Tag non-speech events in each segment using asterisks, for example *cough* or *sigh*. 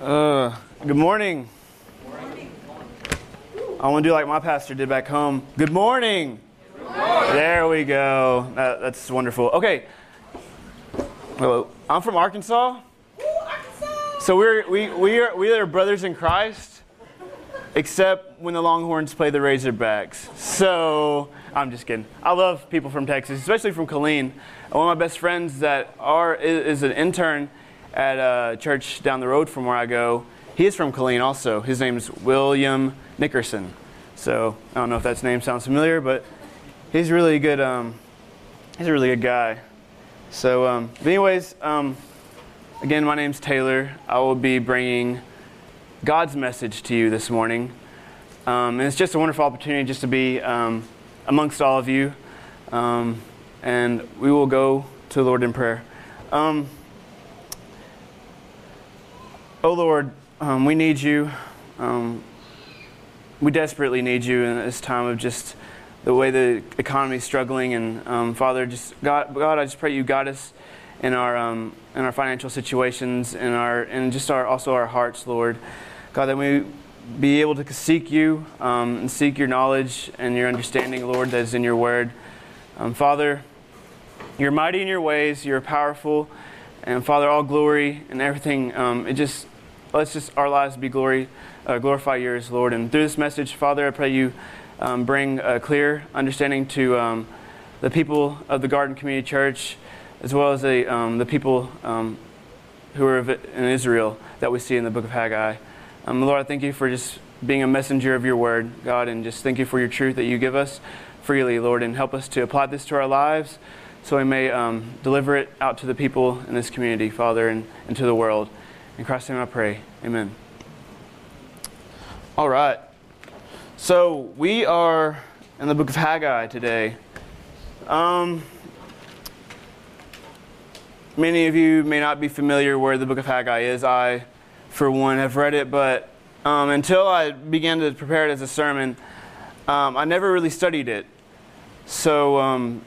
Uh, good morning. I want to do like my pastor did back home. Good morning. There we go. That, that's wonderful. Okay. Hello. I'm from Arkansas. So we're, we, we, are, we are brothers in Christ, except when the Longhorns play the Razorbacks. So I'm just kidding. I love people from Texas, especially from Killeen. One of my best friends that are is, is an intern at a church down the road from where I go. He is from Killeen also. His name is William Nickerson. So I don't know if that name sounds familiar, but he's really good. Um, he's a really good guy. So, um, but anyways, um, again, my name's Taylor. I will be bringing God's message to you this morning. Um, and it's just a wonderful opportunity just to be um, amongst all of you. Um, and we will go to the Lord in prayer. Oh Lord, um, we need you. Um, we desperately need you in this time of just the way the economy is struggling. And um, Father, just God, God, I just pray you guide us in our um, in our financial situations, in our and just our also our hearts, Lord. God, that we be able to seek you um, and seek your knowledge and your understanding, Lord, that is in your word. Um, Father, you're mighty in your ways, you're powerful, and Father, all glory and everything. Um, it just let's just our lives be glory, uh, glorify yours, Lord. And through this message, Father, I pray you um, bring a clear understanding to um, the people of the Garden Community Church, as well as the, um, the people um, who are in Israel that we see in the book of Haggai. Um, Lord, I thank you for just being a messenger of your word, God, and just thank you for your truth that you give us freely, Lord, and help us to apply this to our lives so we may um, deliver it out to the people in this community, Father, and, and to the world. In Christ's name I pray. Amen. All right. So we are in the book of Haggai today. Um, many of you may not be familiar where the book of Haggai is. I for one, have read it, but um, until I began to prepare it as a sermon, um, I never really studied it. So, um,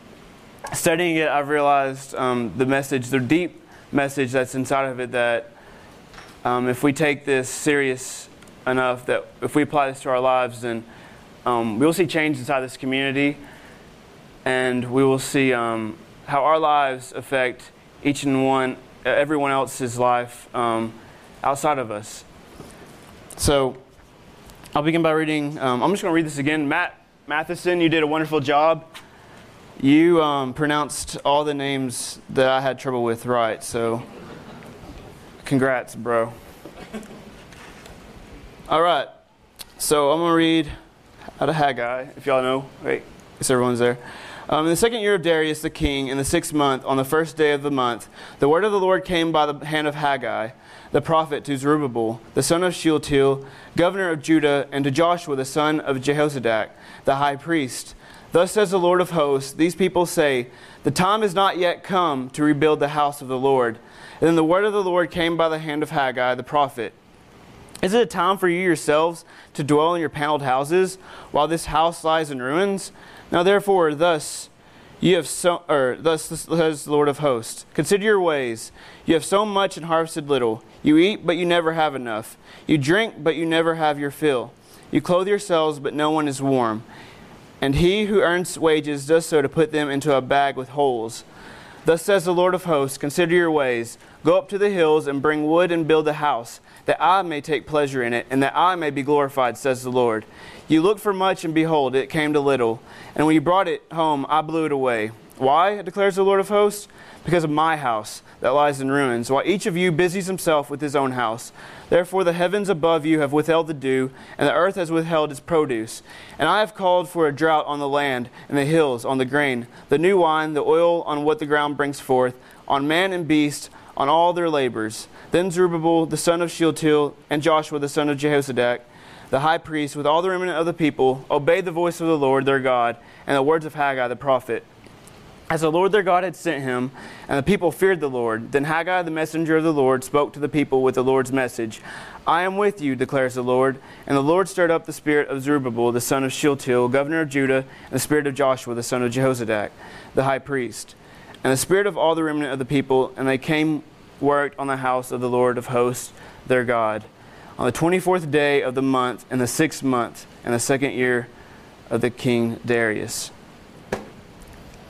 studying it, I've realized um, the message, the deep message that's inside of it, that um, if we take this serious enough, that if we apply this to our lives, then um, we will see change inside this community, and we will see how our lives affect each and one, everyone else's life outside of us. So I'll begin by reading. Um, I'm just going to read this again. Matt Matheson, you did a wonderful job. You um, pronounced all the names that I had trouble with right. So congrats, bro. All right. So I'm going to read out of Haggai, if y'all know. Wait, guess everyone's there. Um, in the second year of Darius the king, in the sixth month, on the first day of the month, the word of the Lord came by the hand of Haggai the prophet to Zerubbabel, the son of Shealtiel, governor of Judah, and to Joshua, the son of Jehozadak, the high priest. Thus says the Lord of hosts, these people say, The time is not yet come to rebuild the house of the Lord. And then the word of the Lord came by the hand of Haggai, the prophet. Is it a time for you yourselves to dwell in your paneled houses, while this house lies in ruins? Now therefore, thus you have so, or thus says the Lord of hosts, consider your ways. You have so much and harvested little. You eat, but you never have enough. You drink, but you never have your fill. You clothe yourselves, but no one is warm. And he who earns wages does so to put them into a bag with holes. Thus says the Lord of hosts Consider your ways. Go up to the hills and bring wood and build a house, that I may take pleasure in it, and that I may be glorified, says the Lord. You looked for much, and behold, it came to little. And when you brought it home, I blew it away. Why, declares the Lord of hosts? Because of my house that lies in ruins, while each of you busies himself with his own house. Therefore, the heavens above you have withheld the dew, and the earth has withheld its produce. And I have called for a drought on the land, and the hills, on the grain, the new wine, the oil on what the ground brings forth, on man and beast, on all their labors. Then Zerubbabel, the son of Shealtiel, and Joshua, the son of Jehozadak, the high priest, with all the remnant of the people, obeyed the voice of the Lord their God, and the words of Haggai the prophet. As the Lord their God had sent him, and the people feared the Lord, then Haggai, the messenger of the Lord, spoke to the people with the Lord's message I am with you, declares the Lord. And the Lord stirred up the spirit of Zerubbabel, the son of Shealtiel, governor of Judah, and the spirit of Joshua, the son of Jehozadak, the high priest, and the spirit of all the remnant of the people, and they came worked on the house of the Lord of hosts, their God. On the 24th day of the month, in the sixth month, in the second year of the king Darius.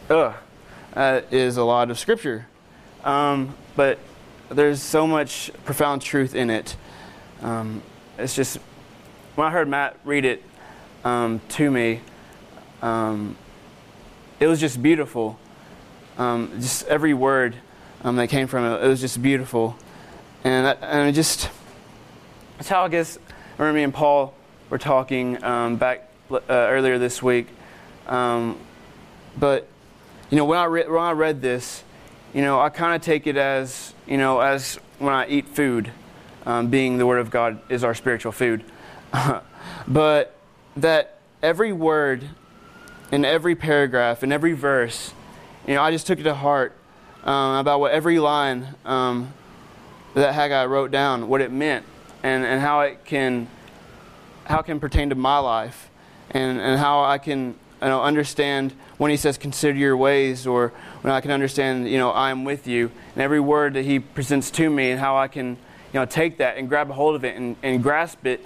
Ugh, that is a lot of scripture. Um, but there's so much profound truth in it. Um, it's just, when I heard Matt read it um, to me, um, it was just beautiful. Um, just every word um, that came from it, it was just beautiful. And, that, and it just, that's how I guess, I remember me and Paul were talking back uh, earlier this week. but, you know, when I, re- when I read this, you know, I kind of take it as, you know, as when I eat food, um, being the Word of God is our spiritual food. *laughs* but that every word in every paragraph, in every verse, you know, I just took it to heart um, about what every line um, that Haggai wrote down, what it meant, and, and how it can how it can pertain to my life, and, and how I can you know, understand when he says consider your ways or when I can understand, you know, I am with you. And every word that he presents to me and how I can, you know, take that and grab a hold of it and, and grasp it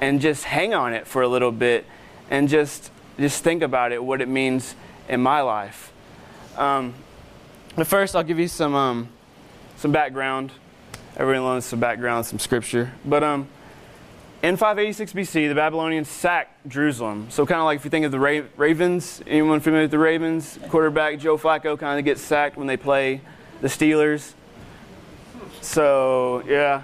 and just hang on it for a little bit and just just think about it, what it means in my life. Um, but first, I'll give you some um, some background. Everyone loves some background, some scripture. But um, in 586 BC, the Babylonians sacked Jerusalem. So, kind of like if you think of the Ra- Ravens, anyone familiar with the Ravens? Quarterback Joe Flacco kind of gets sacked when they play the Steelers. So, yeah.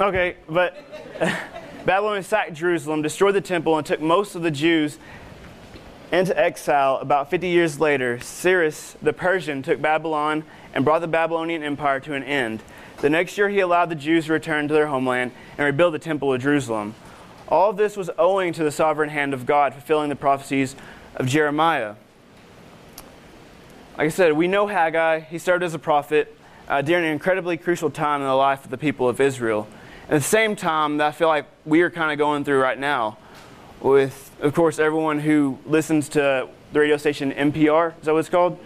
Okay, but *laughs* Babylon sacked Jerusalem, destroyed the temple, and took most of the Jews into exile. About 50 years later, Cyrus the Persian took Babylon and brought the Babylonian Empire to an end. The next year, he allowed the Jews to return to their homeland and rebuild the Temple of Jerusalem. All of this was owing to the sovereign hand of God fulfilling the prophecies of Jeremiah. Like I said, we know Haggai. He served as a prophet uh, during an incredibly crucial time in the life of the people of Israel. At the same time, that I feel like we are kind of going through right now, with, of course, everyone who listens to the radio station NPR. Is that what it's called?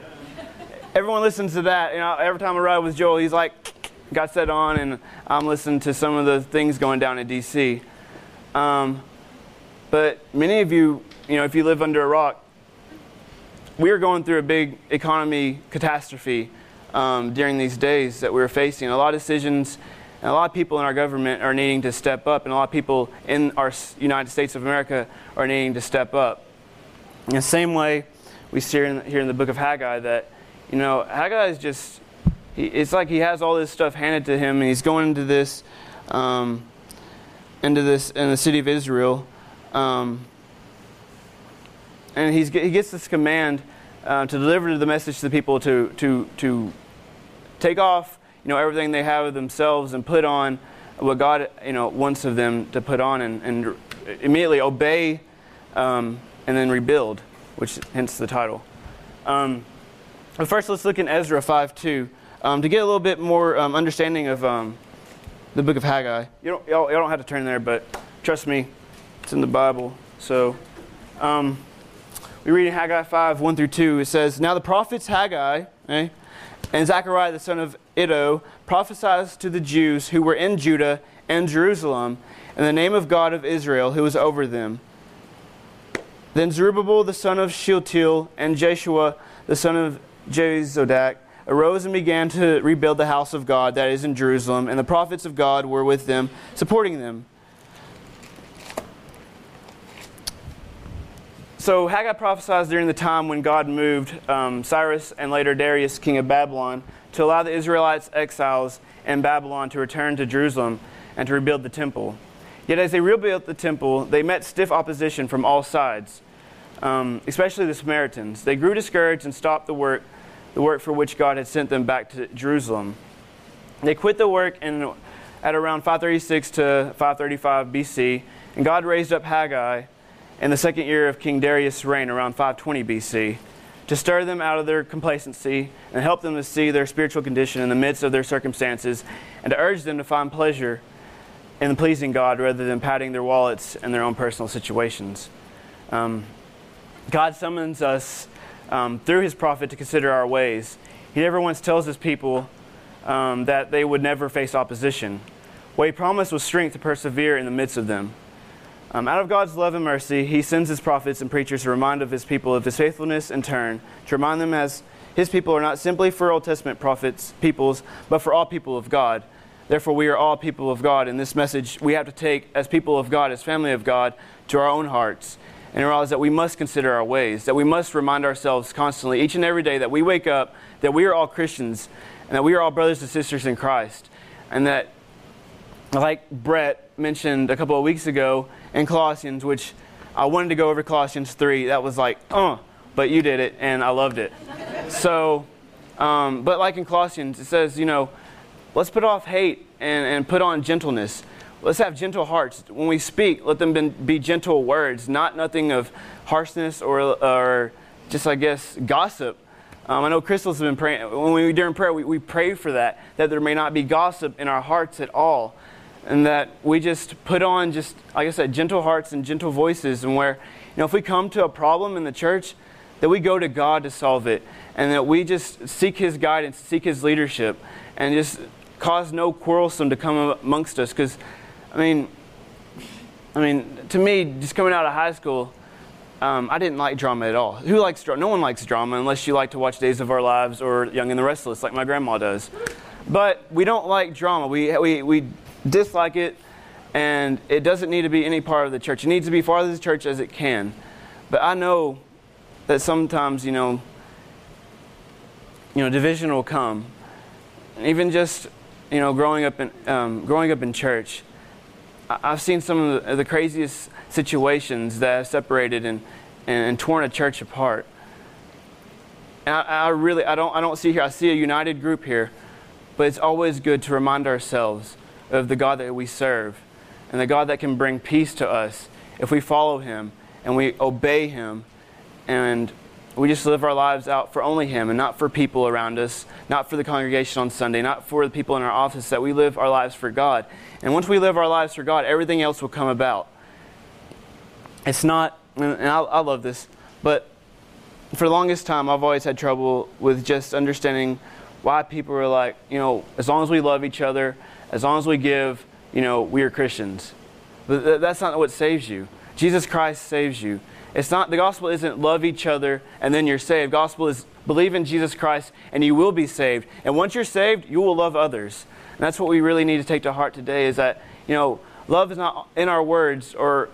Everyone listens to that. You know, every time I ride with Joel, he's like, got set on and I'm listening to some of the things going down in D.C. Um, but many of you, you know, if you live under a rock, we are going through a big economy catastrophe um, during these days that we're facing. A lot of decisions and a lot of people in our government are needing to step up, and a lot of people in our United States of America are needing to step up. In the same way, we see here in, here in the book of Haggai that, you know, Haggai is just he, it's like he has all this stuff handed to him, and he's going into this, um, into this in the city of Israel, um, and he's, he gets this command uh, to deliver the message to the people to to to take off, you know, everything they have of themselves and put on what God, you know, wants of them to put on, and, and immediately obey, um, and then rebuild, which hence the title. Um, but first, let's look in Ezra 5 2 um, to get a little bit more um, understanding of um, the book of Haggai. You don't, y'all, y'all, don't have to turn there, but trust me, it's in the Bible. So um, we read in Haggai 5 1 through 2. It says, Now the prophets Haggai eh, and Zechariah the son of Iddo prophesied to the Jews who were in Judah and Jerusalem in the name of God of Israel who was over them. Then Zerubbabel the son of Shealtiel and Jeshua the son of Jozadak arose and began to rebuild the house of God that is in Jerusalem, and the prophets of God were with them, supporting them. So Haggai prophesied during the time when God moved um, Cyrus and later Darius, king of Babylon, to allow the Israelites exiles in Babylon to return to Jerusalem and to rebuild the temple. Yet as they rebuilt the temple, they met stiff opposition from all sides, um, especially the Samaritans. They grew discouraged and stopped the work the work for which God had sent them back to Jerusalem. They quit the work in, at around 536 to 535 BC, and God raised up Haggai in the second year of King Darius' reign, around 520 BC, to stir them out of their complacency and help them to see their spiritual condition in the midst of their circumstances, and to urge them to find pleasure in pleasing God rather than padding their wallets and their own personal situations. Um, God summons us um, through his prophet to consider our ways. He never once tells his people um, that they would never face opposition. What he promised was strength to persevere in the midst of them. Um, out of God's love and mercy, he sends his prophets and preachers to remind of his people of his faithfulness in turn, to remind them as his people are not simply for Old Testament prophets, peoples, but for all people of God. Therefore, we are all people of God, and this message we have to take as people of God, as family of God, to our own hearts and realize that we must consider our ways, that we must remind ourselves constantly, each and every day, that we wake up, that we are all Christians, and that we are all brothers and sisters in Christ. And that, like Brett mentioned a couple of weeks ago in Colossians, which I wanted to go over Colossians 3, that was like, uh, but you did it, and I loved it. so, um, but like in Colossians, it says, you know, let's put off hate and, and put on gentleness Let's have gentle hearts. When we speak, let them be gentle words, not nothing of harshness or, or just, I guess, gossip. Um, I know Crystal's been praying. When we during prayer, we, we pray for that, that there may not be gossip in our hearts at all. And that we just put on just, like I said, gentle hearts and gentle voices. And where, you know, if we come to a problem in the church, that we go to God to solve it. And that we just seek His guidance, seek His leadership, and just cause no quarrelsome to come amongst us. Because I mean, I mean, to me, just coming out of high school, um, I didn't like drama at all. Who likes drama? No one likes drama unless you like to watch Days of Our Lives or Young and the Restless, like my grandma does. But we don't like drama. We, we, we dislike it, and it doesn't need to be any part of the church. It needs to be far as the church as it can. But I know that sometimes, you know, you know, division will come. Even just, you know, growing up in, um, growing up in church, I've seen some of the, craziest situations that have separated and, and, torn a church apart. And I, I, really, I don't, I don't see here, I see a united group here, but it's always good to remind ourselves of the God that we serve and the God that can bring peace to us if we follow Him and we obey Him and we just live our lives out for only Him and not for people around us, not for the congregation on Sunday, not for the people in our office, that we live our lives for God. And once we live our lives for God, everything else will come about. It's not, and I, I love this, but for the longest time, I've always had trouble with just understanding why people are like, you know, as long as we love each other, as long as we give, you know, we are Christians. But that's not what saves you. Jesus Christ saves you. It's not the gospel isn't love each other and then you're saved. Gospel is believe in Jesus Christ and you will be saved. And once you're saved, you will love others. And that's what we really need to take to heart today is that, you know, love is not in our words or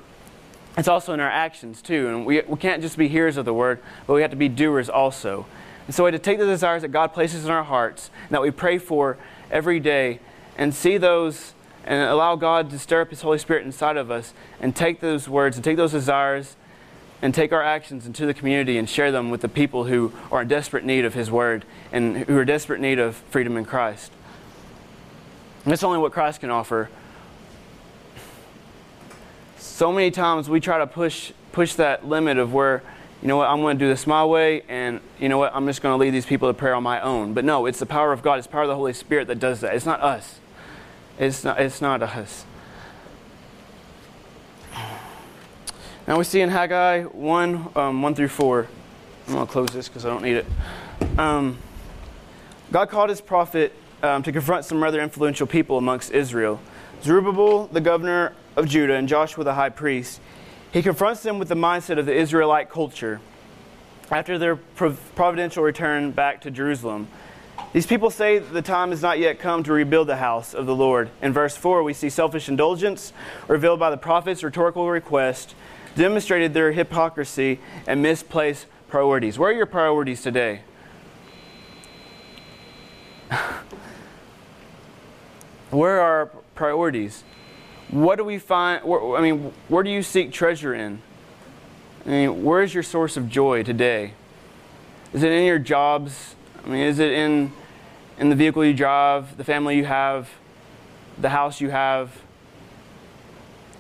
it's also in our actions too. And we, we can't just be hearers of the word, but we have to be doers also. And so we have to take the desires that God places in our hearts and that we pray for every day and see those and allow God to stir up His Holy Spirit inside of us and take those words and take those desires and take our actions into the community and share them with the people who are in desperate need of His Word and who are desperate need of freedom in Christ. And that's only what Christ can offer. So many times we try to push push that limit of where, you know what, I'm going to do this my way, and you know what, I'm just going to lead these people to prayer on my own. But no, it's the power of God, it's the power of the Holy Spirit that does that. It's not us. It's not, it's not us. Now we see in Haggai 1 um, 1 through 4. I'm going to close this because I don't need it. Um, God called his prophet um, to confront some rather influential people amongst Israel. Zerubbabel, the governor of Judah, and Joshua, the high priest. He confronts them with the mindset of the Israelite culture after their providential return back to Jerusalem. These people say the time has not yet come to rebuild the house of the Lord. In verse 4, we see selfish indulgence revealed by the prophet's rhetorical request demonstrated their hypocrisy and misplaced priorities. Where are your priorities today? *laughs* Where are our priorities? What do we find? Where, I mean, where do you seek treasure in? I mean, where is your source of joy today? Is it in your jobs? I mean, is it in in the vehicle you drive, the family you have, the house you have?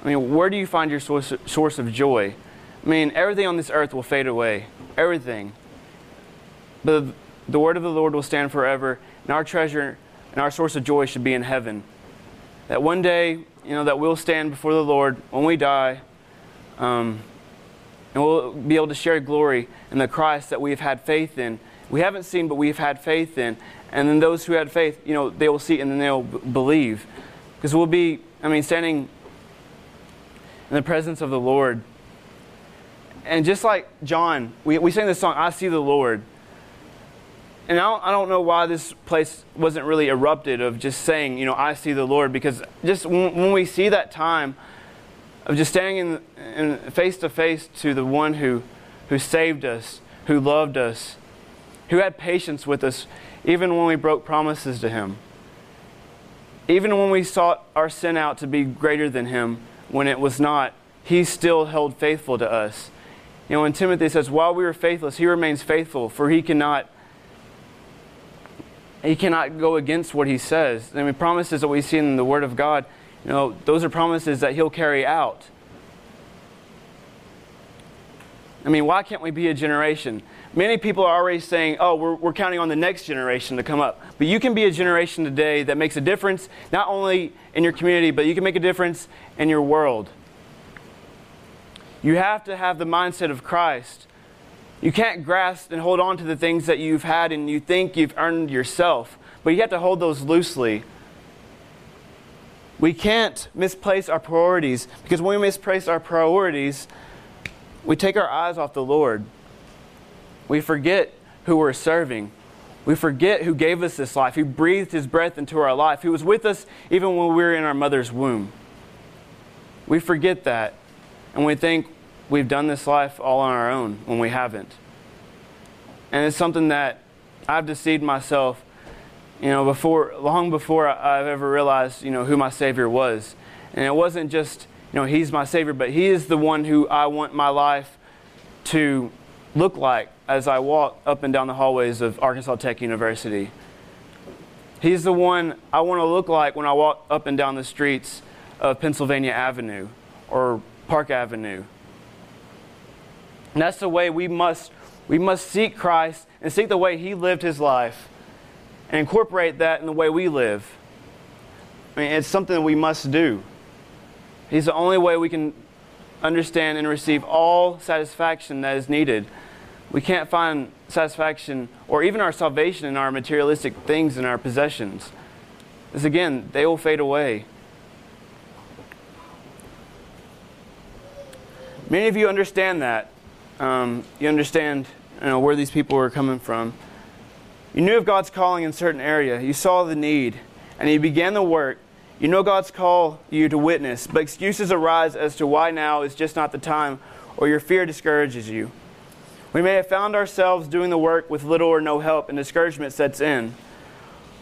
I mean, where do you find your source, source of joy? I mean, everything on this earth will fade away. Everything. But the word of the Lord will stand forever, and our treasure and our source of joy should be in heaven. That one day, you know, that we'll stand before the Lord when we die, um, and we'll be able to share glory in the Christ that we've had faith in. We haven't seen, but we've had faith in, And then those who had faith, you know, they will see and then they'll b- believe. Because we'll be, I mean, standing in the presence of the Lord. And just like John, we, we sang this song, I See the Lord. And I don't, I don't know why this place wasn't really erupted of just saying, you know, I see the Lord. Because just when, when we see that time of just standing in, in face to face to the one who, who saved us, who loved us, who had patience with us, even when we broke promises to him. Even when we sought our sin out to be greater than him, when it was not, he still held faithful to us. You know, when Timothy says, while we were faithless, he remains faithful, for he cannot he cannot go against what he says. I mean, promises that we see in the Word of God, you know, those are promises that he'll carry out. I mean, why can't we be a generation? Many people are already saying, oh, we're, we're counting on the next generation to come up. But you can be a generation today that makes a difference, not only in your community, but you can make a difference in your world. You have to have the mindset of Christ. You can't grasp and hold on to the things that you've had and you think you've earned yourself, but you have to hold those loosely. We can't misplace our priorities because when we misplace our priorities, we take our eyes off the Lord. We forget who we're serving. We forget who gave us this life, who breathed his breath into our life, who was with us even when we were in our mother's womb. We forget that, and we think we've done this life all on our own when we haven't. And it's something that I've deceived myself, you know, before long before I've ever realized, you know, who my Savior was. And it wasn't just, you know, He's my Savior, but He is the one who I want my life to look like as I walk up and down the hallways of Arkansas Tech University. He's the one I want to look like when I walk up and down the streets of Pennsylvania Avenue or Park Avenue. And that's the way we must we must seek Christ and seek the way he lived his life and incorporate that in the way we live. I mean, it's something we must do. He's the only way we can understand and receive all satisfaction that is needed. We can't find satisfaction or even our salvation in our materialistic things and our possessions. Because again, they will fade away. Many of you understand that. Um, you understand you know, where these people were coming from. You knew of God's calling in certain area. You saw the need, and you began the work. You know God's call you to witness, but excuses arise as to why now is just not the time, or your fear discourages you. We may have found ourselves doing the work with little or no help, and discouragement sets in.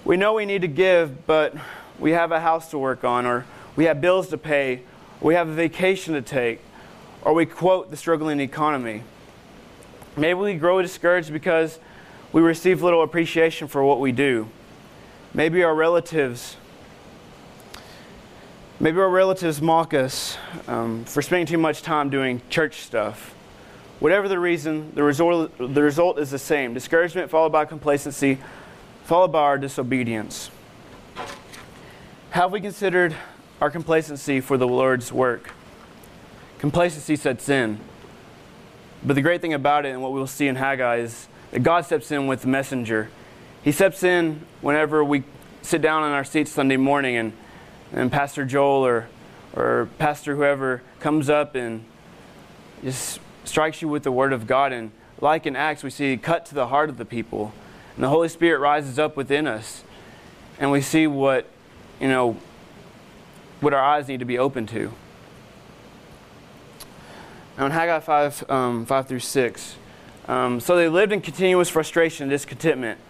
We know we need to give, but we have a house to work on, or we have bills to pay, we have a vacation to take, or we quote the struggling economy. Maybe we grow discouraged because we receive little appreciation for what we do. Maybe our relatives, maybe our relatives mock us um, for spending too much time doing church stuff. Whatever the reason, the result, the result is the same discouragement followed by complacency, followed by our disobedience. Have we considered our complacency for the Lord's work? Complacency sets in. But the great thing about it, and what we'll see in Haggai, is that God steps in with the messenger. He steps in whenever we sit down in our seats Sunday morning, and, and Pastor Joel or, or Pastor whoever comes up and just strikes you with the word of God. And like in Acts, we see cut to the heart of the people. And the Holy Spirit rises up within us. And we see what, you know, what our eyes need to be open to. Now in Haggai 5, um, 5 through 6. Um, so they lived in continuous frustration and discontentment.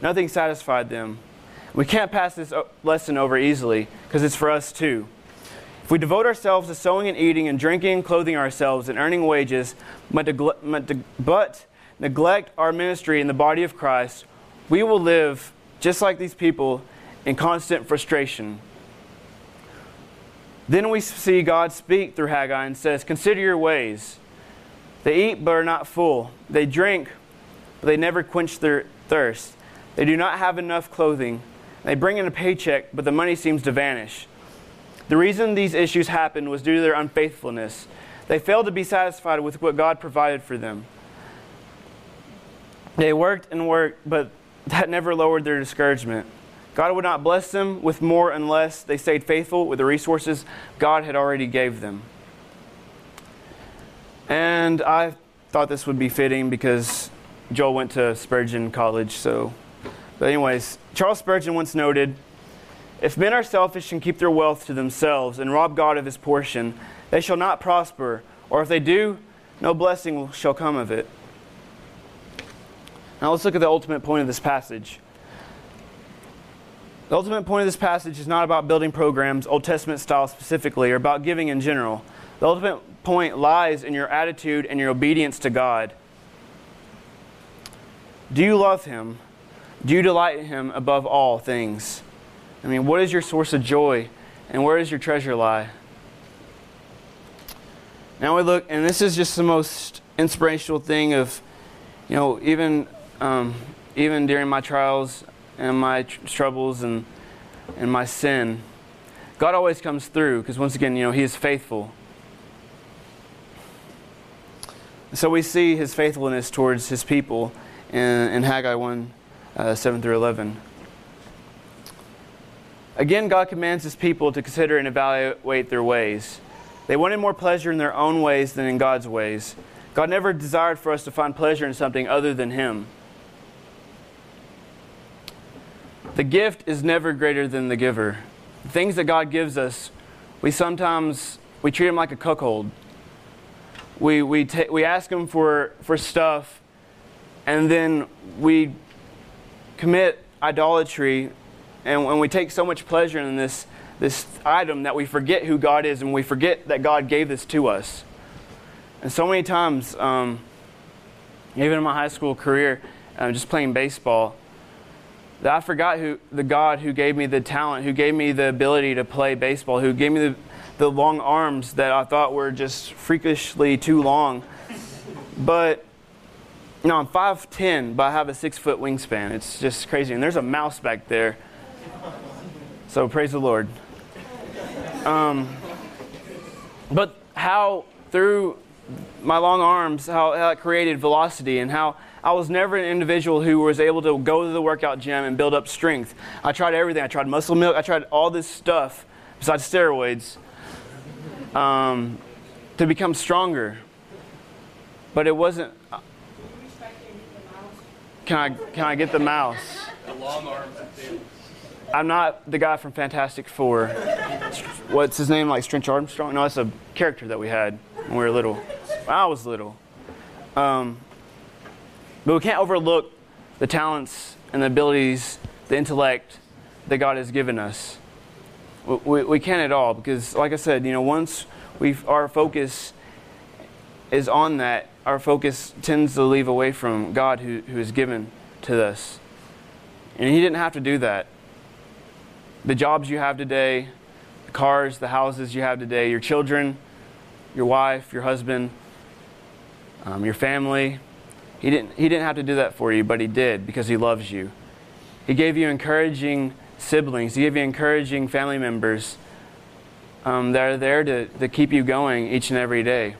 Nothing satisfied them. We can't pass this uh, lesson over easily because it's for us too. If we devote ourselves to sowing and eating and drinking and clothing ourselves and earning wages, but neglect our ministry in the body of Christ, we will live just like these people in constant frustration. Then we see God speak through Haggai and says, Consider your ways. They eat but are not full. They drink, but they never quench their thirst. They do not have enough clothing. They bring in a paycheck, but the money seems to vanish. The reason these issues happened was due to their unfaithfulness. They failed to be satisfied with what God provided for them. They worked and worked, but that never lowered their discouragement. God would not bless them with more unless they stayed faithful with the resources God had already gave them. And I thought this would be fitting because Joel went to Spurgeon College, so but anyways, Charles Spurgeon once noted, if men are selfish and keep their wealth to themselves and rob God of his portion, they shall not prosper, or if they do, no blessing shall come of it. Now let's look at the ultimate point of this passage. The ultimate point of this passage is not about building programs, Old Testament style specifically, or about giving in general. The ultimate point lies in your attitude and your obedience to God. Do you love Him? Do you delight in Him above all things? I mean, what is your source of joy and where does your treasure lie? Now we look, and this is just the most inspirational thing of, you know, even um, even during my trials and my tr- troubles and and my sin, God always comes through because once again, you know, He is faithful. So we see His faithfulness towards His people in, in Haggai 1 uh, 7 through 11. Again, God commands His people to consider and evaluate their ways. They wanted more pleasure in their own ways than in God's ways. God never desired for us to find pleasure in something other than Him. The gift is never greater than the giver. The things that God gives us, we sometimes we treat Him like a cuckold. We we ta- we ask Him for for stuff, and then we commit idolatry, and when we take so much pleasure in this this item that we forget who God is and we forget that God gave this to us. And so many times, um, even in my high school career, uh, just playing baseball, that I forgot who the God who gave me the talent, who gave me the ability to play baseball, who gave me the, the long arms that I thought were just freakishly too long. But know, I'm 5'10, but I have a six foot wingspan. It's just crazy. And there's a mouse back there. So praise the Lord. Um, but how through my long arms, how, how it created velocity, and how I was never an individual who was able to go to the workout gym and build up strength. I tried everything. I tried muscle milk. I tried all this stuff besides steroids um, to become stronger. But it wasn't. Can I can I get the mouse? The long arms I'm not the guy from Fantastic Four. What's his name? Like Stretch Armstrong? No, that's a character that we had when we were little. When I was little. Um, but we can't overlook the talents and the abilities, the intellect that God has given us. We, we, we can't at all because, like I said, you know, once we our focus is on that, our focus tends to leave away from God who, who is given to us. And He didn't have to do that the jobs you have today, the cars, the houses you have today, your children, your wife, your husband, um, your family. He didn't, he didn't have to do that for you, but He did because He loves you. He gave you encouraging siblings, He gave you encouraging family members um, that are there to, to keep you going each and every day.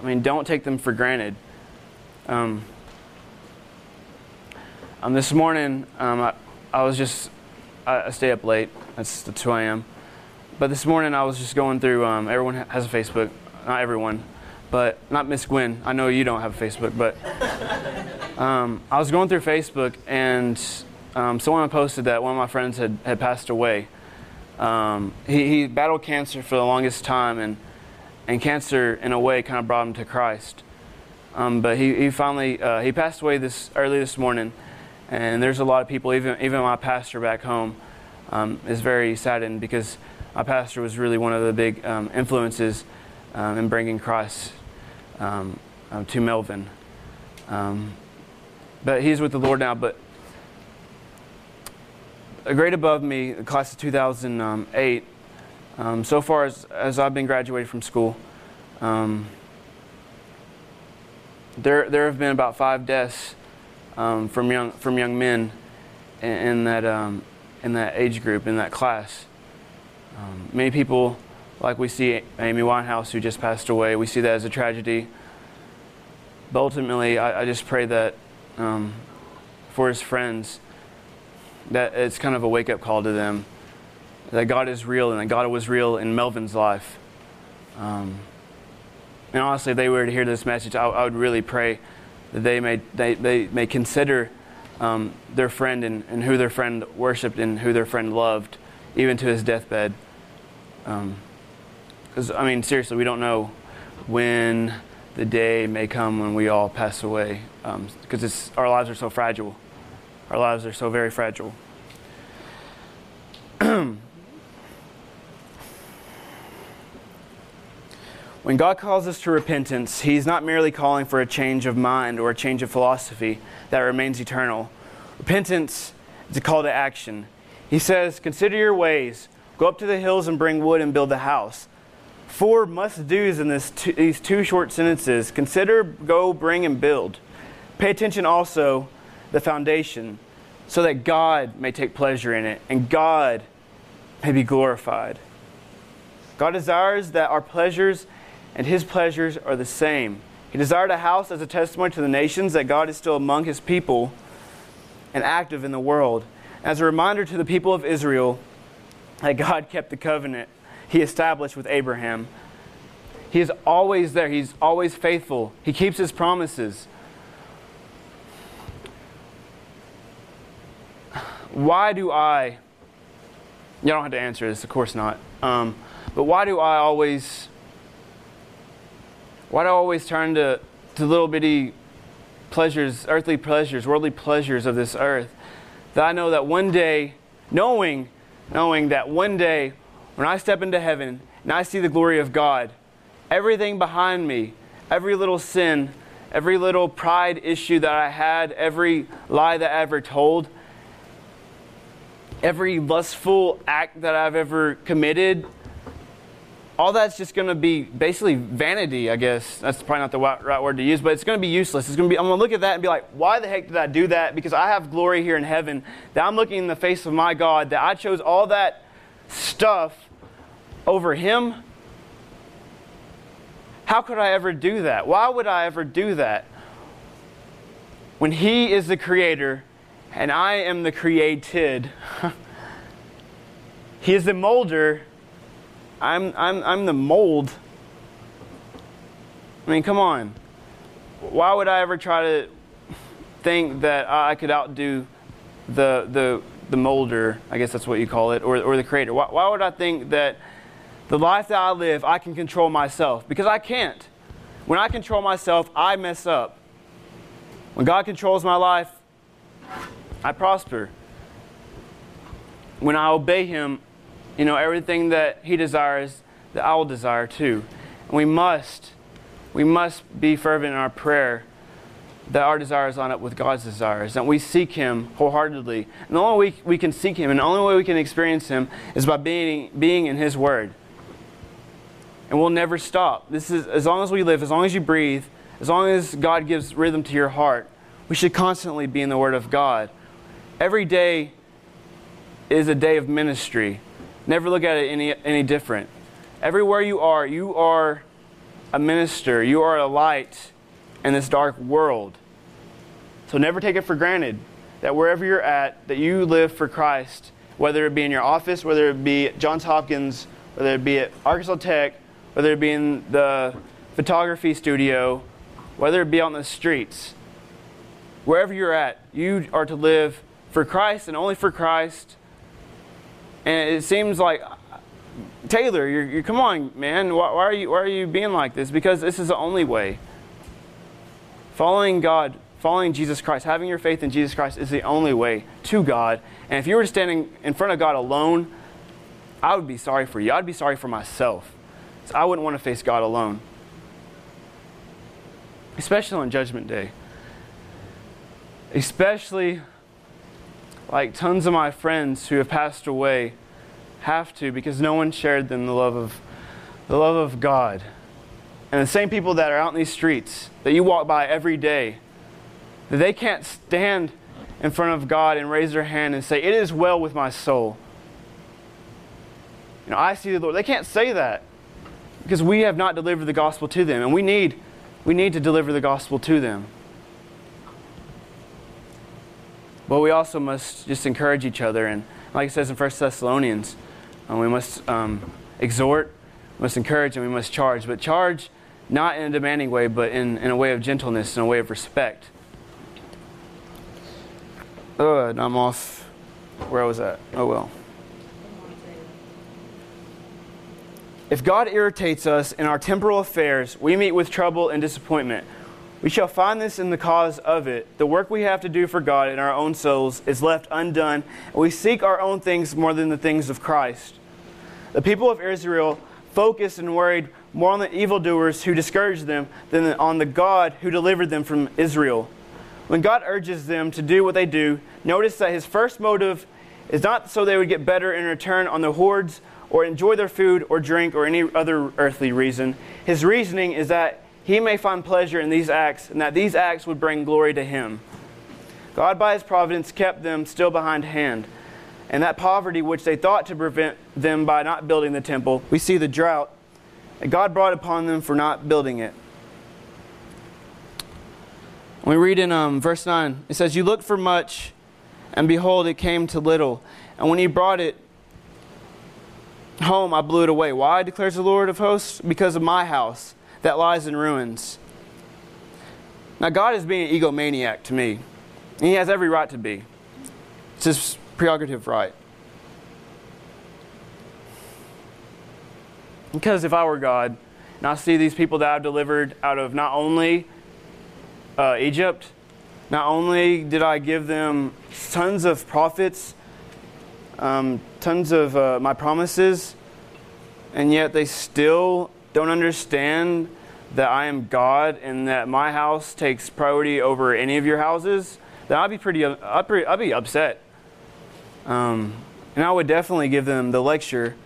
I mean, don't take them for granted. Um, um, this morning, um, I, I was just I, I stay up late. That's, that's who I am. But this morning I was just going through. Um, everyone has a Facebook. Not everyone, but not Miss Gwen. I know you don't have a Facebook, but *laughs* um, I was going through Facebook and um, someone posted that one of my friends had, had passed away. Um, he, he battled cancer for the longest time, and and cancer in a way kind of brought him to Christ. Um, but he, he finally uh, he passed away this early this morning and there's a lot of people, even, even my pastor back home, um, is very saddened because my pastor was really one of the big um, influences um, in bringing Christ um, um, to Melvin. But he's with the Lord now. But a grade above me, the class of 2008, so far as, as I've been graduated from school, there, there have been about five deaths um, from young from young men in, in that um, in that age group in that class. Um, many people, like we see Amy Winehouse, who just passed away, we see that as a tragedy. But ultimately, I, I just pray that um, for his friends, that it's kind of a wake up call to them that God is real and that God was real in Melvin's life. Um, and honestly, if they were to hear this message, I, I would really pray that they may, they, they may consider um, their friend and, and who their friend worshiped and who their friend loved, even to his deathbed. Because, um, I mean, seriously, we don't know when the day may come when we all pass away because um, our lives are so fragile. Our lives are so very fragile. *clears throat* when God calls us to repentance, He's not merely calling for a change of mind or a change of philosophy that remains eternal. Repentance is a call to action. He says, Consider your ways, go up to the hills and bring wood and build a house. Four must do's in these two short sentences consider, go, bring, and build. Pay attention also the foundation so that God may take pleasure in it and God may be glorified. God desires that our pleasures and his pleasures are the same. He desired a house as a testimony to the nations that God is still among his people and active in the world. As a reminder to the people of Israel that God kept the covenant he established with Abraham. He is always there, he's always faithful, he keeps his promises. Why do I, you don't have to answer this, of course not, um, but why do I always why do I always turn to, to little bitty pleasures, earthly pleasures, worldly pleasures of this earth? That I know that one day, knowing, knowing that one day when I step into heaven and I see the glory of God, everything behind me, every little sin, every little pride issue that I had, every lie that I ever told, every lustful act that I've ever committed, all that's just going to be basically vanity, I guess. That's probably not the right word to use, but it's going to be useless. It's going to be, I'm going to look at that and be like, why the heck did I do that? Because I have glory here in heaven, that I'm looking in the face of my God, that I chose all that stuff over Him. How could I ever do that? Why would I ever do that? When He is the creator and I am the created, *laughs* He is the molder I'm, I'm, I'm the mold. I mean, come on. Why would I ever try to think that I could outdo the, the, the molder, I guess that's what you call it, or, or the creator? Why, why would I think that the life that I live, I can control myself? Because I can't. When I control myself, I mess up. When God controls my life, I prosper. When I obey Him, you know, everything that He desires, that I will desire too. And we must, we must be fervent in our prayer that our desires line up with God's desires, that we seek Him wholeheartedly. And the only way we can seek Him and the only way we can experience Him is by being, being in His Word. And we'll never stop. This is as long as we live, as long as you breathe, as long as God gives rhythm to your heart, we should constantly be in the Word of God. Every day is a day of ministry. Never look at it any, any different. Everywhere you are, you are a minister, you are a light in this dark world. So never take it for granted that wherever you're at, that you live for Christ, whether it be in your office, whether it be at Johns Hopkins, whether it be at Arkansas Tech, whether it be in the photography studio, whether it be on the streets. Wherever you're at, you are to live for Christ and only for Christ and it seems like, Taylor, you're, you're come on, man. Why, why, are you, why are you being like this? Because this is the only way. Following God, following Jesus Christ, having your faith in Jesus Christ is the only way to God. And if you were standing in front of God alone, I would be sorry for you. I'd be sorry for myself. So I wouldn't want to face God alone. Especially on Judgment Day. Especially like tons of my friends who have passed away have to because no one shared them the love of the love of God. And the same people that are out in these streets that you walk by every day, that they can't stand in front of God and raise their hand and say, It is well with my soul. You know, I see the Lord. They can't say that because we have not delivered the gospel to them. And we need, we need to deliver the gospel to them. But we also must just encourage each other. And like it says in 1 Thessalonians, uh, we must um, exhort, must encourage, and we must charge. But charge not in a demanding way, but in, in a way of gentleness, in a way of respect. And I'm off where I was at. Oh well. If God irritates us in our temporal affairs, we meet with trouble and disappointment. We shall find this in the cause of it. The work we have to do for God in our own souls is left undone, and we seek our own things more than the things of Christ. The people of Israel focused and worried more on the evildoers who discouraged them than on the God who delivered them from Israel. When God urges them to do what they do, notice that his first motive is not so they would get better in return on the hordes or enjoy their food or drink or any other earthly reason. His reasoning is that he may find pleasure in these acts and that these acts would bring glory to him. God, by his providence, kept them still behind hand. And that poverty which they thought to prevent them by not building the temple, we see the drought that God brought upon them for not building it. We read in um, verse 9, it says, You looked for much, and behold, it came to little. And when he brought it home, I blew it away. Why, declares the Lord of hosts? Because of my house that lies in ruins. Now, God is being an egomaniac to me. And he has every right to be. It's his prerogative right. Because if I were God, and I see these people that I've delivered out of not only uh, Egypt, not only did I give them tons of prophets, um, tons of uh, my promises, and yet they still don't understand that I am God and that my house takes priority over any of your houses, then I'd be pretty, I'd, be, I'd be upset. Um, and I would definitely give them the lecture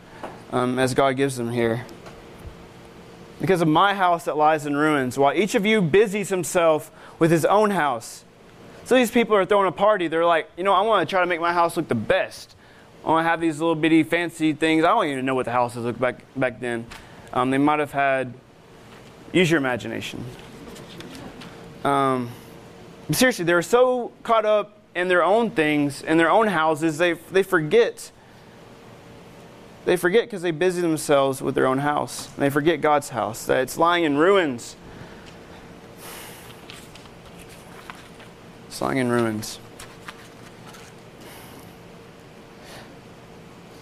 um, as God gives them here. Because of my house that lies in ruins, while each of you busies himself with his own house. So these people are throwing a party. They're like, you know, I want to try to make my house look the best. I want to have these little bitty fancy things. I don't even know what the houses looked back back then. Um, they might have had. Use your imagination. Um, seriously, they're so caught up in their own things, in their own houses, they they forget they forget because they busy themselves with their own house. They forget God's house, that it's lying in ruins. It's lying in ruins.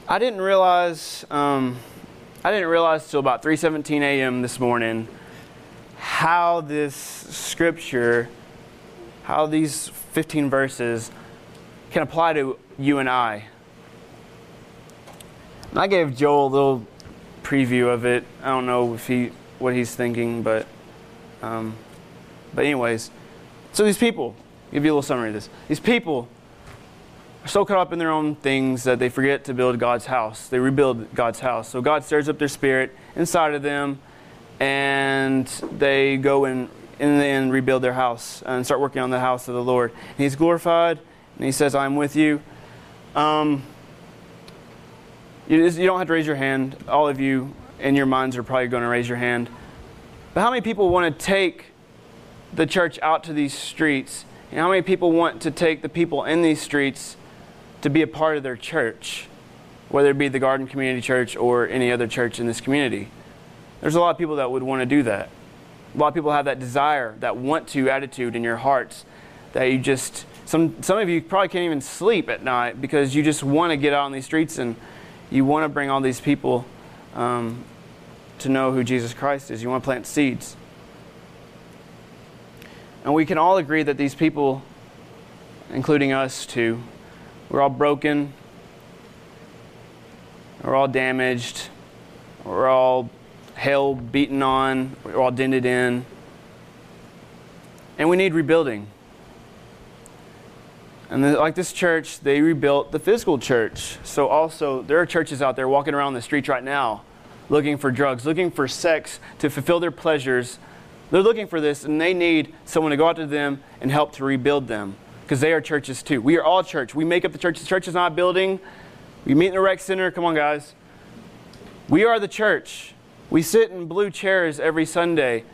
I didn't realize, um, I didn't realize till about 3:17 a.m. this morning how this scripture, how these 15 verses can apply to you and I. And I gave Joel a little preview of it. I don't know if he what he's thinking, but um, but anyways, so these people, give you a little summary of this. These people so caught up in their own things that they forget to build God's house. They rebuild God's house. So God stirs up their spirit inside of them, and they go and in the end rebuild their house and start working on the house of the Lord. And He's glorified, and He says, "I'm with you." Um, you, you don't have to raise your hand. All of you in your minds are probably going to raise your hand. But how many people want to take the church out to these streets? And how many people want to take the people in these streets to be a part of their church, whether it be the Garden Community Church or any other church in this community? There's a lot of people that would want to do that. A lot of people have that desire, that want to attitude in your hearts that you just, some, some of you probably can't even sleep at night because you just want to get out on these streets and you want to bring all these people um, to know who Jesus Christ is. You want to plant seeds. And we can all agree that these people, including us too, we're all broken, we're all damaged, we're all hell beaten on, we're all dented in, and we need rebuilding. And then, like this church, they rebuilt the physical church. So, also, there are churches out there walking around the streets right now looking for drugs, looking for sex to fulfill their pleasures. They're looking for this, and they need someone to go out to them and help to rebuild them because they are churches too. We are all church. We make up the church. The church is not a building. We meet in the rec center. Come on, guys. We are the church. We sit in blue chairs every Sunday.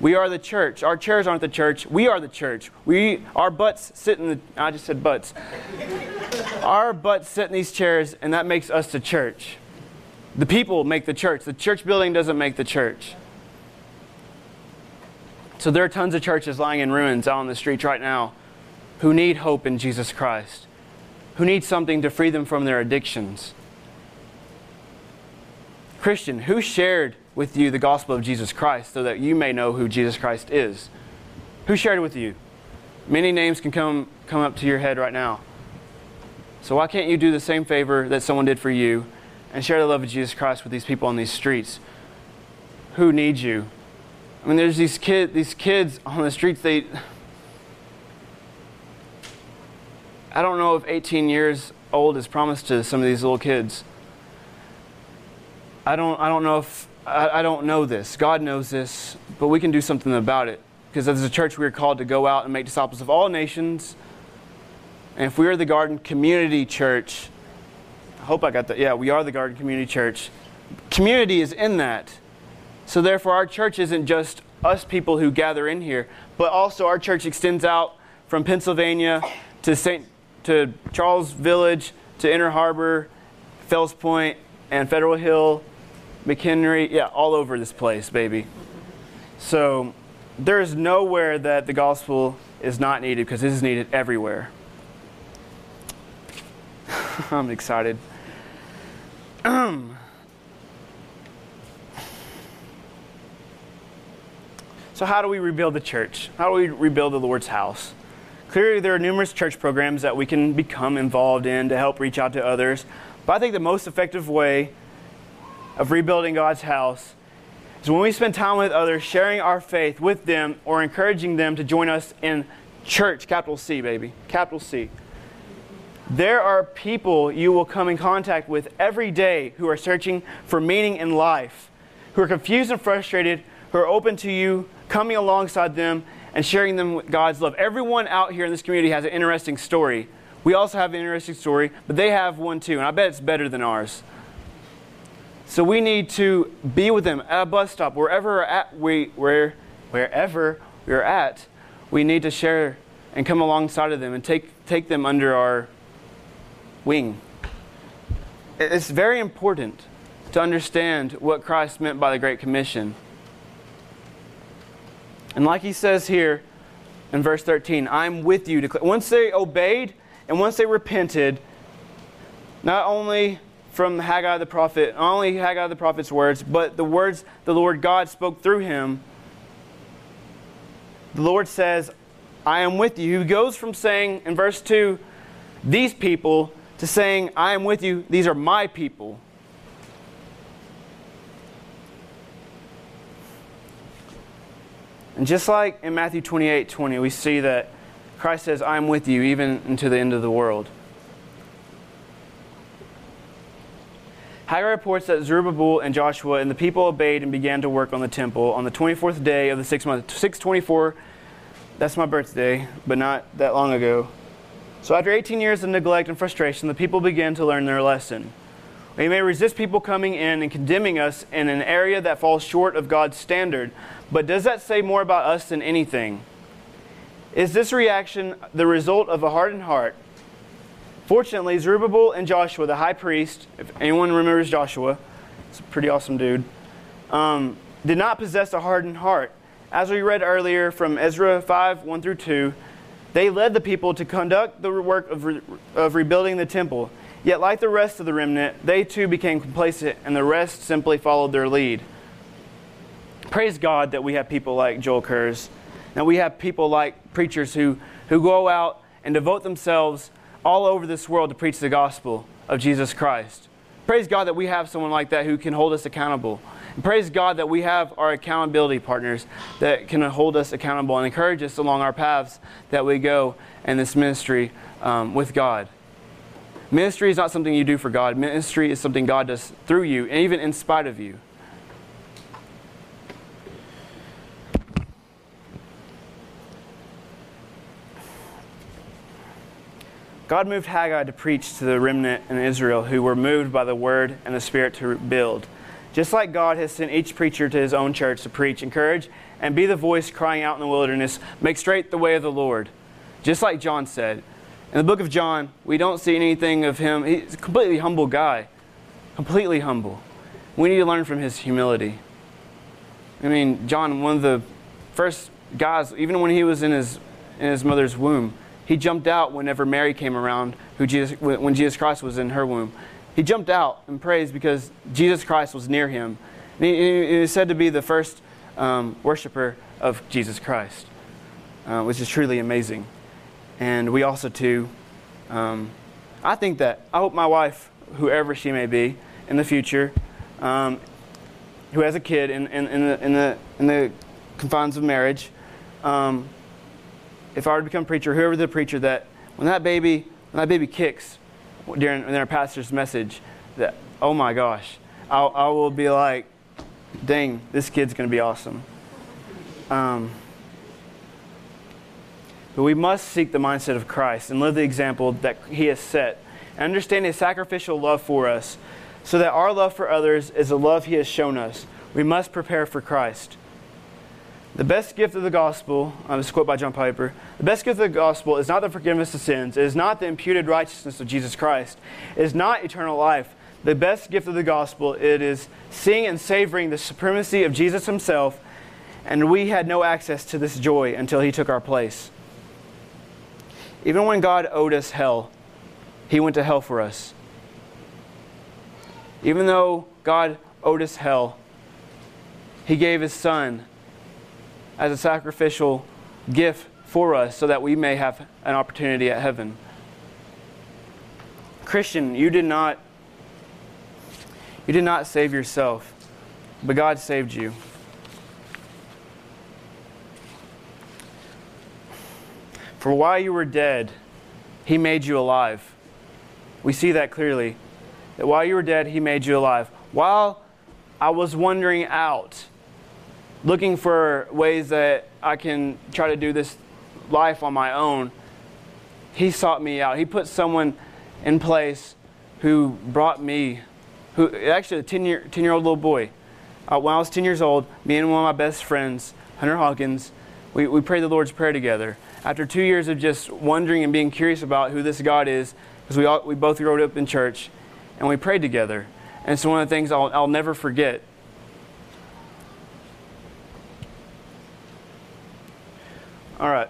We are the church. Our chairs aren't the church. We are the church. We our butts sit in the I just said butts. our butts sit in these chairs and that makes us the church. The people make the church. The church building doesn't make the church. So there are tons of churches lying in ruins out on the streets right now who need hope in Jesus Christ, who need something to free them from their addictions. Christian, who shared with you the gospel of Jesus Christ so that you may know who Jesus Christ is? Who shared it with you? Many names can come, come up to your head right now. So why can't you do the same favor that someone did for you and share the love of Jesus Christ with these people on these streets who need you? I mean, there's these kid, these kids on the streets. They, I don't know if 18 years old is promised to some of these little kids. I don't, I don't know if, I, I don't know this. God knows this, but we can do something about it. Because as a church, we are called to go out and make disciples of all nations. And if we are the Garden Community Church, I hope I got that. Yeah, we are the Garden Community Church. Community is in that. So therefore, our church isn't just us people who gather in here, but also our church extends out from Pennsylvania to St. to Charles Village to Inner Harbor, Fells Point, and Federal Hill McHenry, yeah, all over this place, baby. So there is nowhere that the gospel is not needed because it is needed everywhere. *laughs* I'm excited. *clears throat* So, how do we rebuild the church? How do we rebuild the Lord's house? Clearly, there are numerous church programs that we can become involved in to help reach out to others. But I think the most effective way of rebuilding God's house is when we spend time with others, sharing our faith with them or encouraging them to join us in church, capital C, baby, capital C. There are people you will come in contact with every day who are searching for meaning in life, who are confused and frustrated, who are open to you coming alongside them and sharing them with God's love. Everyone out here in this community has an interesting story. We also have an interesting story, but they have one too, and I bet it's better than ours. So we need to be with them at a bus stop, wherever at we where wherever we're at. We need to share and come alongside of them and take take them under our wing. It's very important to understand what Christ meant by the Great Commission. And like he says here in verse 13, I'm with you. Once they obeyed and once they repented, not only from Haggai the prophet, not only Haggai the prophet's words, but the words the Lord God spoke through him. The Lord says, I am with you. He goes from saying in verse 2, these people, to saying, I am with you, these are my people. And just like in Matthew 28 20, we see that Christ says, I am with you even unto the end of the world. Haggai reports that Zerubbabel and Joshua and the people obeyed and began to work on the temple on the 24th day of the sixth month. 624, that's my birthday, but not that long ago. So after 18 years of neglect and frustration, the people began to learn their lesson. We may resist people coming in and condemning us in an area that falls short of God's standard, but does that say more about us than anything? Is this reaction the result of a hardened heart Fortunately, Zerubbabel and Joshua, the high priest, if anyone remembers Joshua, it's a pretty awesome dude, um, did not possess a hardened heart. As we read earlier from Ezra 5 1 through 2, they led the people to conduct the work of, re- of rebuilding the temple. Yet, like the rest of the remnant, they too became complacent, and the rest simply followed their lead. Praise God that we have people like Joel Kurz, and we have people like preachers who, who go out and devote themselves all over this world to preach the gospel of Jesus Christ. Praise God that we have someone like that who can hold us accountable. And praise God that we have our accountability partners that can hold us accountable and encourage us along our paths that we go in this ministry um, with God. Ministry is not something you do for God. Ministry is something God does through you, and even in spite of you. God moved Haggai to preach to the remnant in Israel who were moved by the word and the Spirit to build. Just like God has sent each preacher to his own church to preach, encourage, and be the voice crying out in the wilderness, make straight the way of the Lord. Just like John said. In the book of John, we don't see anything of him. He's a completely humble guy. Completely humble. We need to learn from his humility. I mean, John, one of the first guys, even when he was in his, in his mother's womb, he jumped out whenever Mary came around, who Jesus, when Jesus Christ was in her womb. He jumped out and praised because Jesus Christ was near him. And he, he is said to be the first um, worshiper of Jesus Christ, uh, which is truly amazing. And we also, too, um, I think that, I hope my wife, whoever she may be in the future, um, who has a kid in, in, in, the, in, the, in the confines of marriage, um, if I were to become preacher, whoever the preacher, that when that baby, when that baby kicks during, during our pastor's message, that, oh my gosh, I'll, I will be like, dang, this kid's going to be awesome. Um, but we must seek the mindset of Christ and live the example that He has set, and understand His sacrificial love for us, so that our love for others is the love He has shown us. We must prepare for Christ. The best gift of the gospel, uh, this quote by John Piper, the best gift of the gospel is not the forgiveness of sins, it is not the imputed righteousness of Jesus Christ, it is not eternal life. The best gift of the gospel, it is seeing and savoring the supremacy of Jesus himself, and we had no access to this joy until he took our place. Even when God owed us hell, He went to hell for us. Even though God owed us hell, He gave His Son as a sacrificial gift for us so that we may have an opportunity at heaven. Christian, you did not you did not save yourself, but God saved you. For while you were dead, he made you alive. We see that clearly. That while you were dead, he made you alive. While I was wandering out, looking for ways that I can try to do this life on my own, he sought me out. He put someone in place who brought me, who actually a 10 year, 10 year old little boy. Uh, when I was 10 years old, me and one of my best friends, Hunter Hawkins, we, we prayed the Lord's Prayer together after two years of just wondering and being curious about who this God is, because we, we both grew up in church and we prayed together. And it's one of the things I'll, I'll never forget. All right.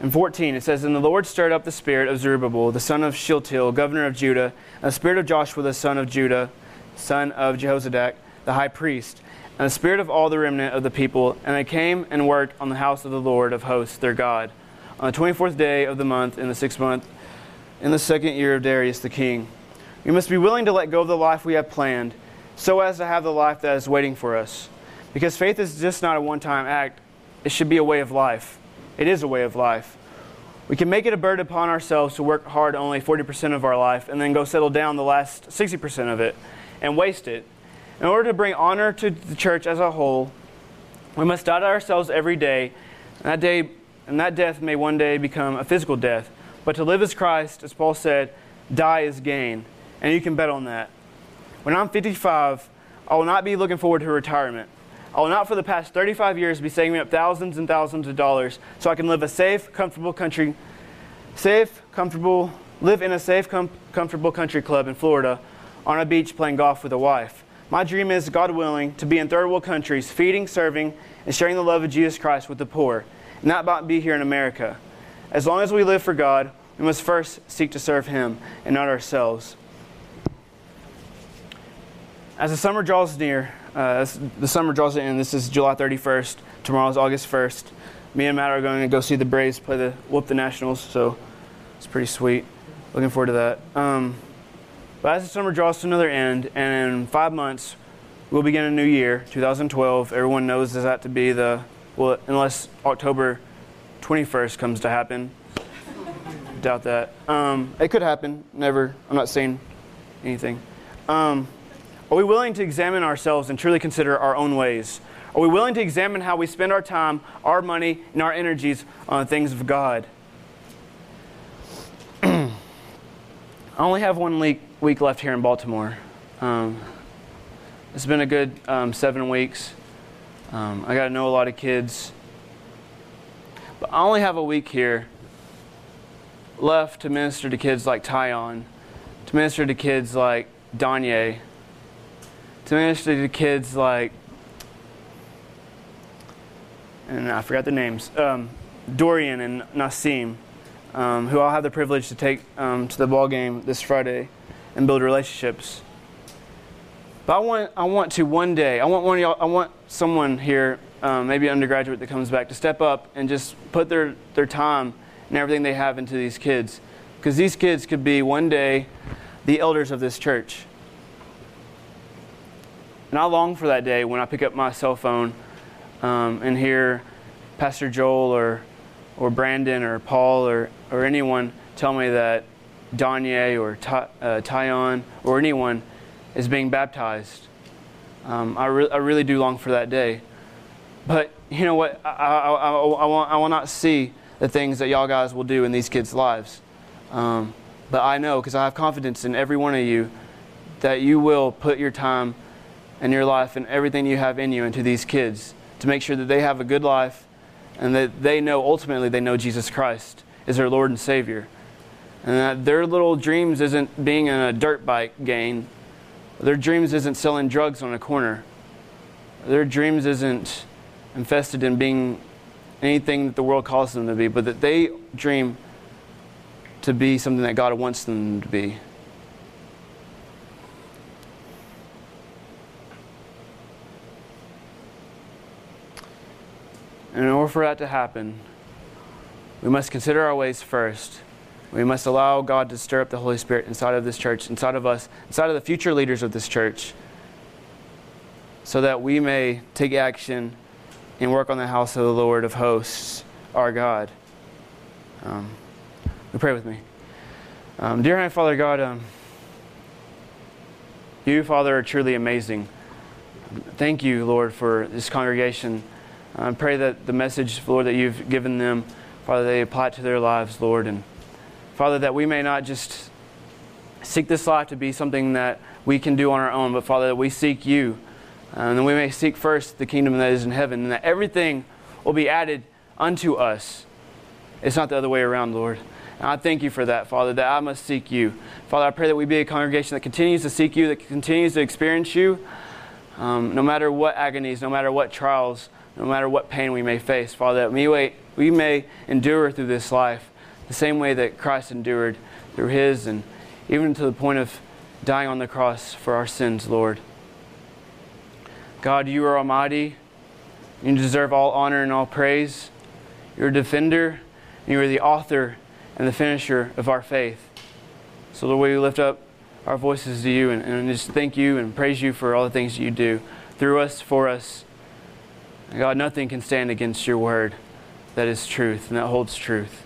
In 14, it says, And the Lord stirred up the spirit of Zerubbabel, the son of Shealtiel, governor of Judah, and the spirit of Joshua, the son of Judah, son of Jehozadak, the high priest, and the spirit of all the remnant of the people, and they came and worked on the house of the Lord of hosts, their God, on the 24th day of the month, in the sixth month, in the second year of Darius the king. We must be willing to let go of the life we have planned, so as to have the life that is waiting for us. Because faith is just not a one time act, it should be a way of life. It is a way of life. We can make it a burden upon ourselves to work hard only 40% of our life and then go settle down the last 60% of it and waste it in order to bring honor to the church as a whole, we must die to ourselves every day, and that day and that death may one day become a physical death. But to live as Christ, as Paul said, die is gain. And you can bet on that. When I'm 55, I will not be looking forward to retirement. I will not for the past 35 years be saving up thousands and thousands of dollars so I can live a safe, comfortable country, safe, comfortable, live in a safe, com- comfortable country club in Florida on a beach playing golf with a wife. My dream is, God willing, to be in third world countries, feeding, serving, and sharing the love of Jesus Christ with the poor, not about be here in America. As long as we live for God, we must first seek to serve Him and not ourselves. As the summer draws near, uh, the summer draws in, this is July 31st. Tomorrow is August 1st. Me and Matt are going to go see the Braves play the whoop the Nationals, so it's pretty sweet. Looking forward to that. Um, but as the summer draws to another end, and in five months, we'll begin a new year, 2012. Everyone knows that to be the, well, unless October 21st comes to happen. Doubt that. Um, it could happen. Never. I'm not saying anything. Um, are we willing to examine ourselves and truly consider our own ways? Are we willing to examine how we spend our time, our money, and our energies on things of God? *clears throat* I only have one week, week left here in Baltimore. Um, it's been a good um, seven weeks. Um, I got to know a lot of kids. But I only have a week here left to minister to kids like Tyon, to minister to kids like Danye, to minister to kids like, and I forgot the names, um, Dorian and Nassim, um, who I'll have the privilege to take um, to the ball game this Friday and build relationships. But I want, I want to one day, I want one of y'all, I want someone here, um, maybe an undergraduate that comes back, to step up and just put their, their time and everything they have into these kids. Because these kids could be one day the elders of this church. And I long for that day when I pick up my cell phone um, and hear Pastor Joel or, or Brandon or Paul or, or anyone tell me that Danye or Ty, uh, Tyon or anyone is being baptized. Um, I, re- I really do long for that day. But you know what? I, I, I, I, want, I will not see the things that y'all guys will do in these kids' lives. Um, but I know, because I have confidence in every one of you, that you will put your time and your life and everything you have in you into these kids to make sure that they have a good life and that they know ultimately they know Jesus Christ is their Lord and Savior. And that their little dreams isn't being in a dirt bike gang. Their dreams isn't selling drugs on a corner. Their dreams isn't infested in being anything that the world calls them to be, but that they dream to be something that God wants them to be. And in order for that to happen, we must consider our ways first. We must allow God to stir up the Holy Spirit inside of this church, inside of us, inside of the future leaders of this church, so that we may take action and work on the house of the Lord of hosts, our God. Um, we pray with me. Um, dear Heavenly Father God, um, you, Father, are truly amazing. Thank you, Lord, for this congregation. I pray that the message, Lord, that you've given them, Father, they apply it to their lives, Lord. And Father, that we may not just seek this life to be something that we can do on our own, but Father, that we seek you and then we may seek first the kingdom that is in heaven, and that everything will be added unto us. It's not the other way around, Lord. And I thank you for that, Father, that I must seek you. Father, I pray that we be a congregation that continues to seek you, that continues to experience you, um, no matter what agonies, no matter what trials, no matter what pain we may face. Father, that we, may endure through this life the same way that Christ endured through his, and even to the point of dying on the cross for our sins, Lord. God, you are almighty. You deserve all honor and all praise. You're a defender, and you are the author and the finisher of our faith. So, Lord, we lift up our voices to you and, and just thank you and praise you for all the things that you do through us, for us. God, nothing can stand against your word that is truth and that holds truth.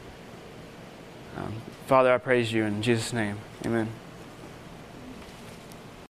Um, Father, I praise you in Jesus' name. Amen.